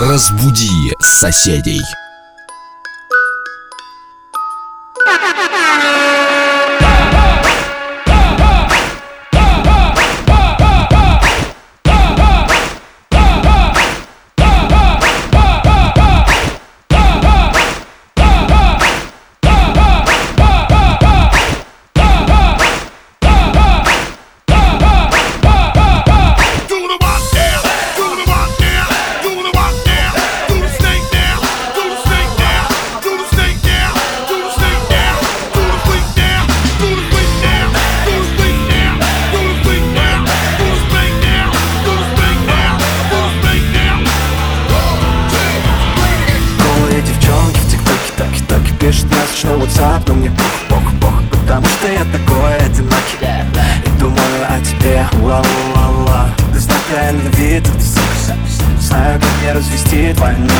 Разбуди соседей. Я любви Знаю, как не развести твою ночь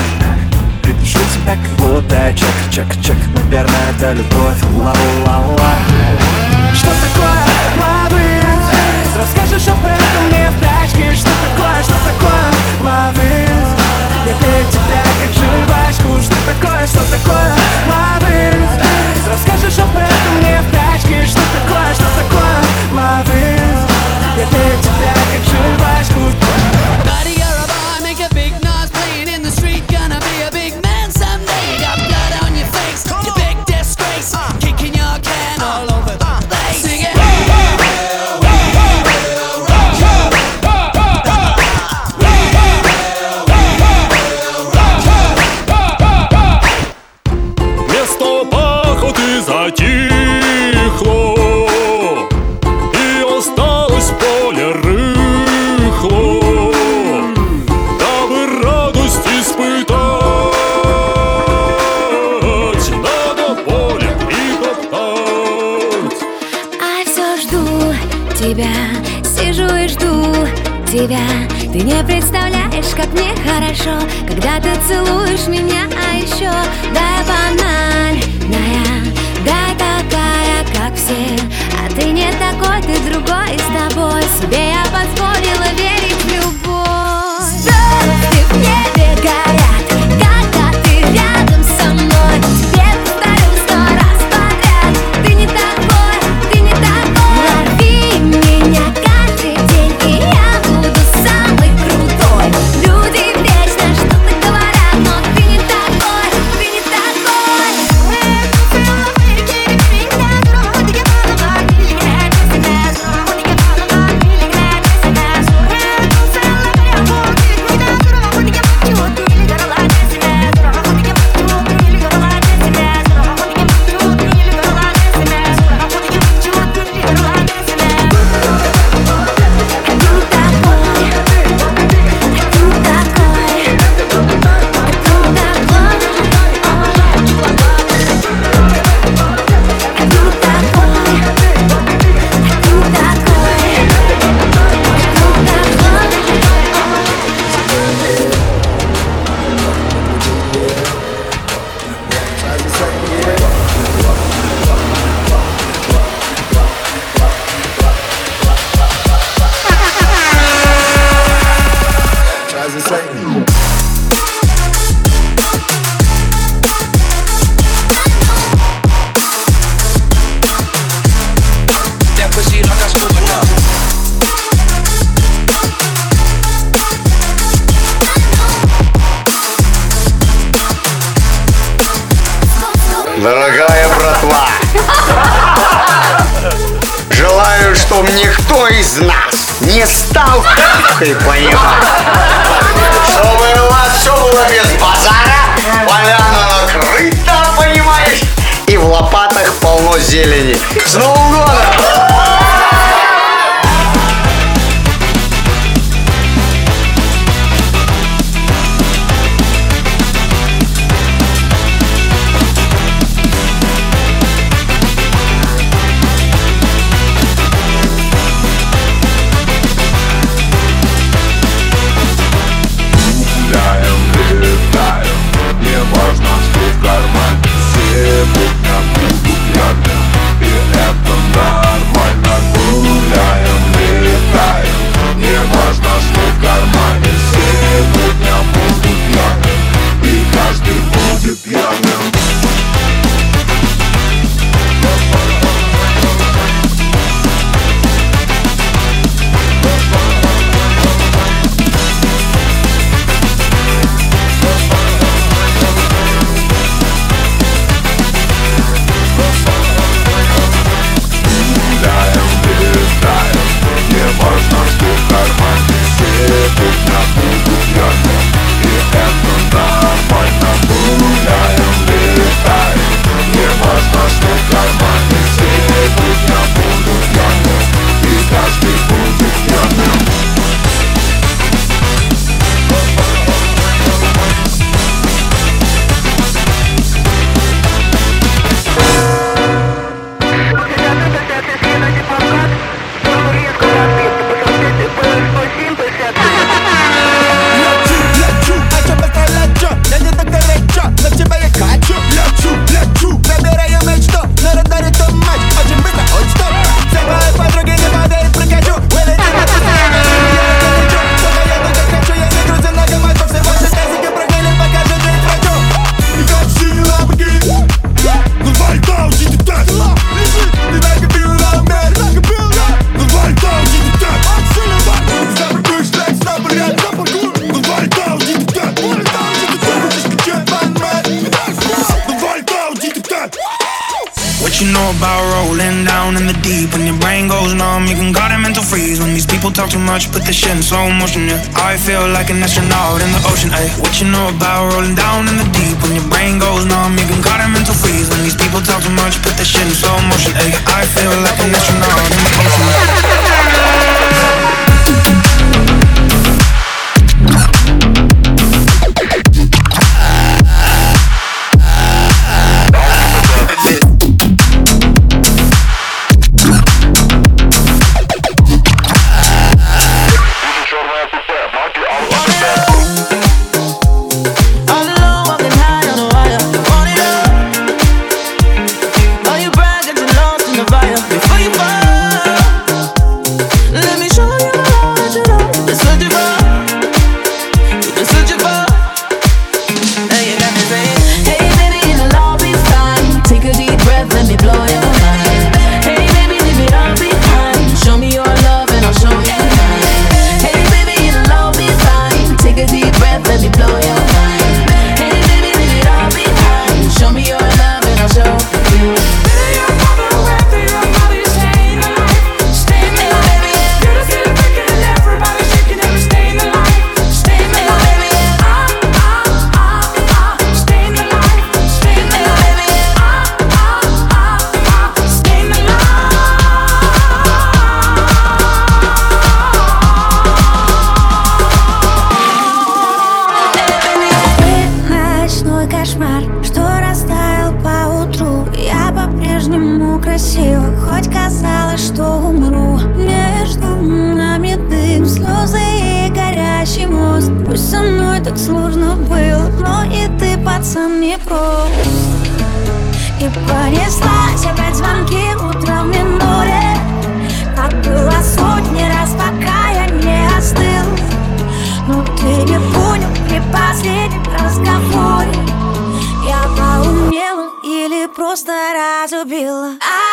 Придушу тебя, как будто чек, чек, чек Наверное, это любовь, ла-ла-ла Что такое? Лавы? Расскажешь об этом мне в прачке. Что такое, что такое? Лавы? Я пею тебя, как жвачку. Что такое, что такое? Лавы? Расскажешь об этом мне в прачке. Что такое, что такое? Лавы? Я пею перед другом. не стал. Ты понял. Чтобы у вас все было без базара, поляна накрыта, понимаешь? И в лопатах полно зелени. С нового года! much, put the shit in slow motion, yeah. I feel like an astronaut in the ocean, ayy. What you know about rolling down in the deep? When your brain goes numb, you can caught a mental freeze. When these people talk too much, put the shit in slow motion, ayy. I feel like an astronaut in the ocean. Понеслась опять звонки утром в минули Как было сотни раз, пока я не остыл. Но ты не понял при последнем разговоре Я поумнела или просто разубила? А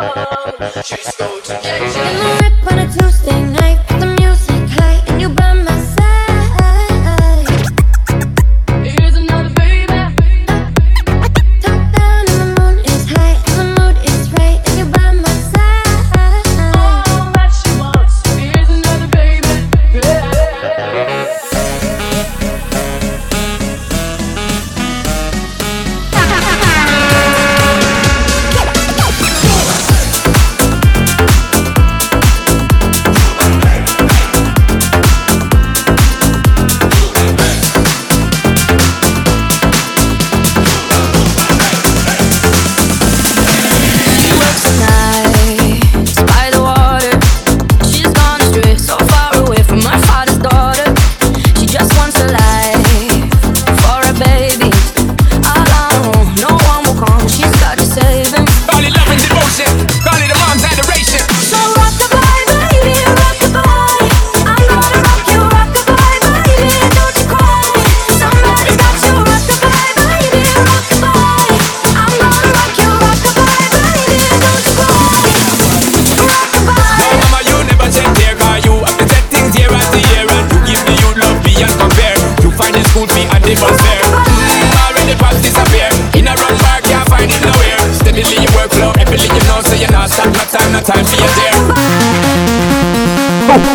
She's going to get you. In the whip on a Tuesday night.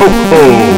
ho, ho.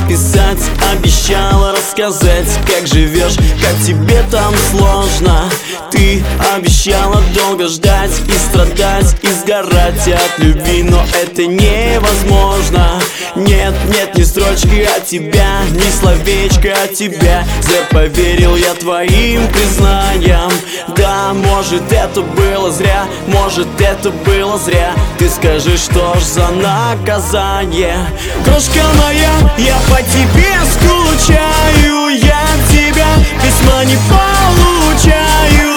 написать Обещала рассказать, как живешь, как тебе там сложно. Ты обещала долго ждать и страдать, и сгорать от любви Но это невозможно. Нет, нет, ни строчки от тебя, ни словечко от тебя. Зря поверил я твоим признаниям. Да, может это было зря, может это было зря. Ты скажи, что ж за наказание? Крошка моя, я по тебе скучаю я тебя Письма не получаю.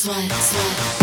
sweat, sweat.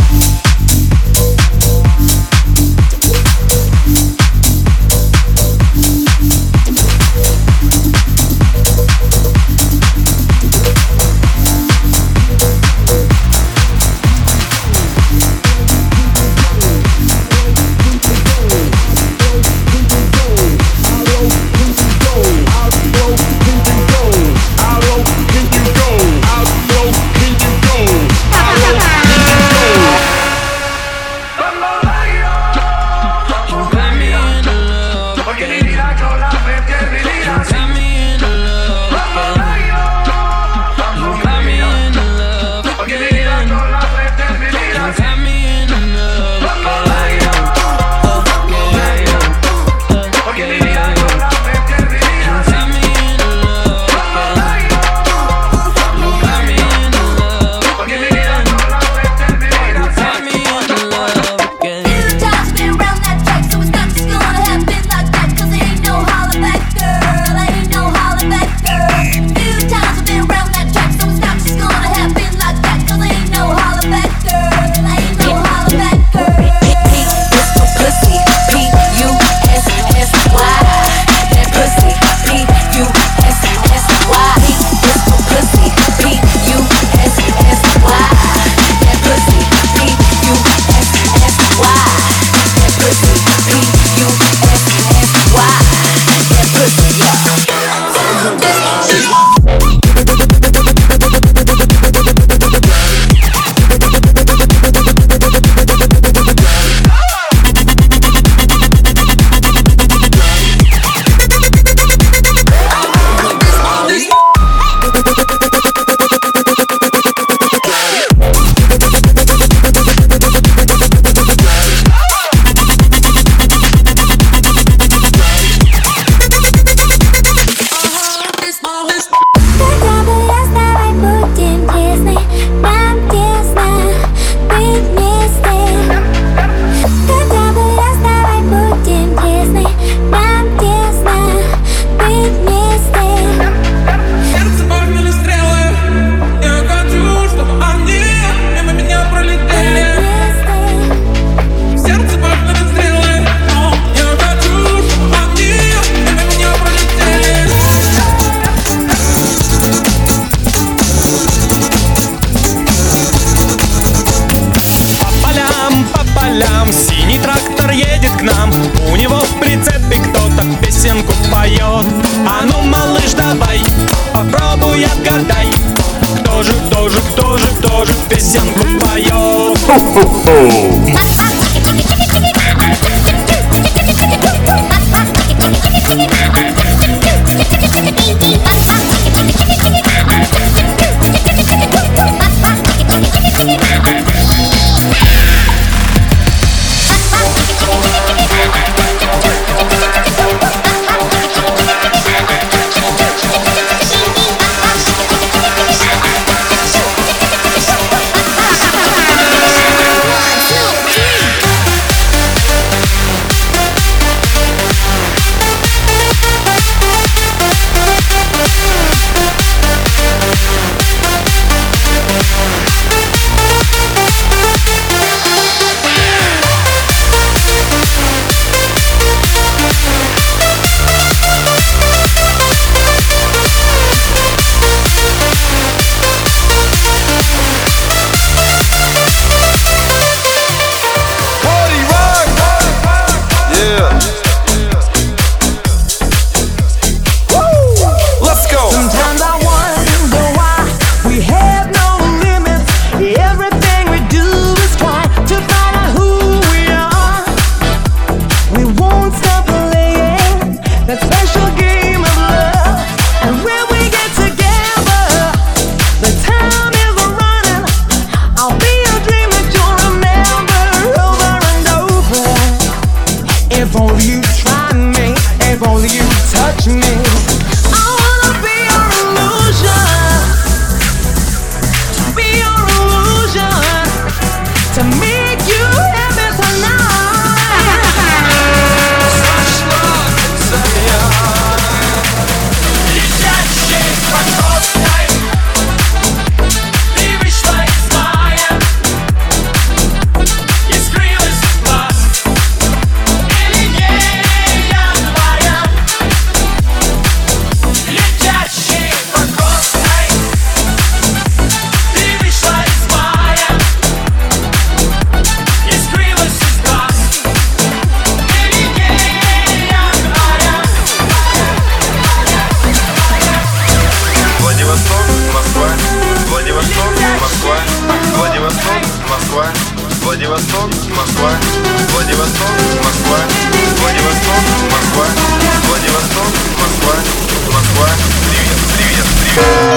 Bye.